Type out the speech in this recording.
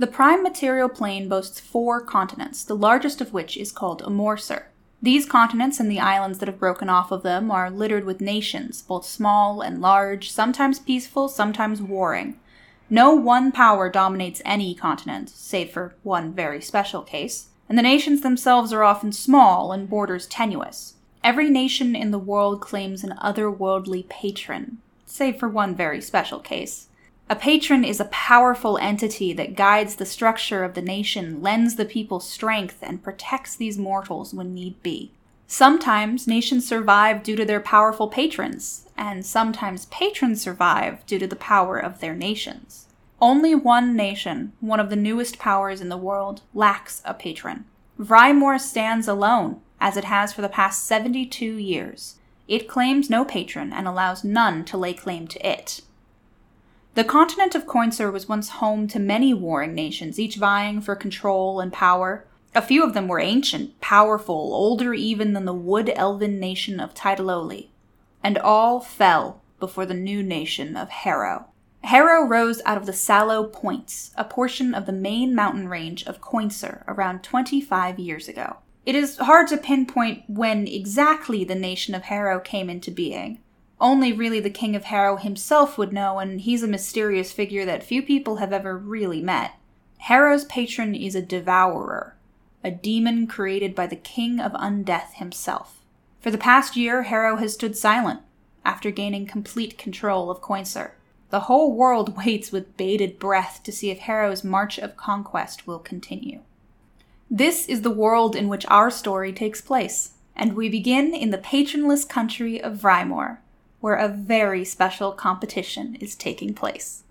The prime material plane boasts four continents, the largest of which is called Amorsur. These continents and the islands that have broken off of them are littered with nations, both small and large, sometimes peaceful, sometimes warring. No one power dominates any continent, save for one very special case, and the nations themselves are often small and borders tenuous. Every nation in the world claims an otherworldly patron, save for one very special case. A patron is a powerful entity that guides the structure of the nation, lends the people strength, and protects these mortals when need be. Sometimes nations survive due to their powerful patrons, and sometimes patrons survive due to the power of their nations. Only one nation, one of the newest powers in the world, lacks a patron. Vrymore stands alone, as it has for the past 72 years. It claims no patron and allows none to lay claim to it. The continent of Coinsur was once home to many warring nations, each vying for control and power. A few of them were ancient, powerful, older even than the wood elven nation of Tidaloli. And all fell before the new nation of Harrow. Harrow rose out of the Sallow Points, a portion of the main mountain range of Coinsur, around 25 years ago. It is hard to pinpoint when exactly the nation of Harrow came into being. Only really the King of Harrow himself would know, and he's a mysterious figure that few people have ever really met. Harrow's patron is a devourer, a demon created by the King of Undeath himself. For the past year, Harrow has stood silent after gaining complete control of Coinsur. The whole world waits with bated breath to see if Harrow's march of conquest will continue. This is the world in which our story takes place, and we begin in the patronless country of Vrymore, where a very special competition is taking place.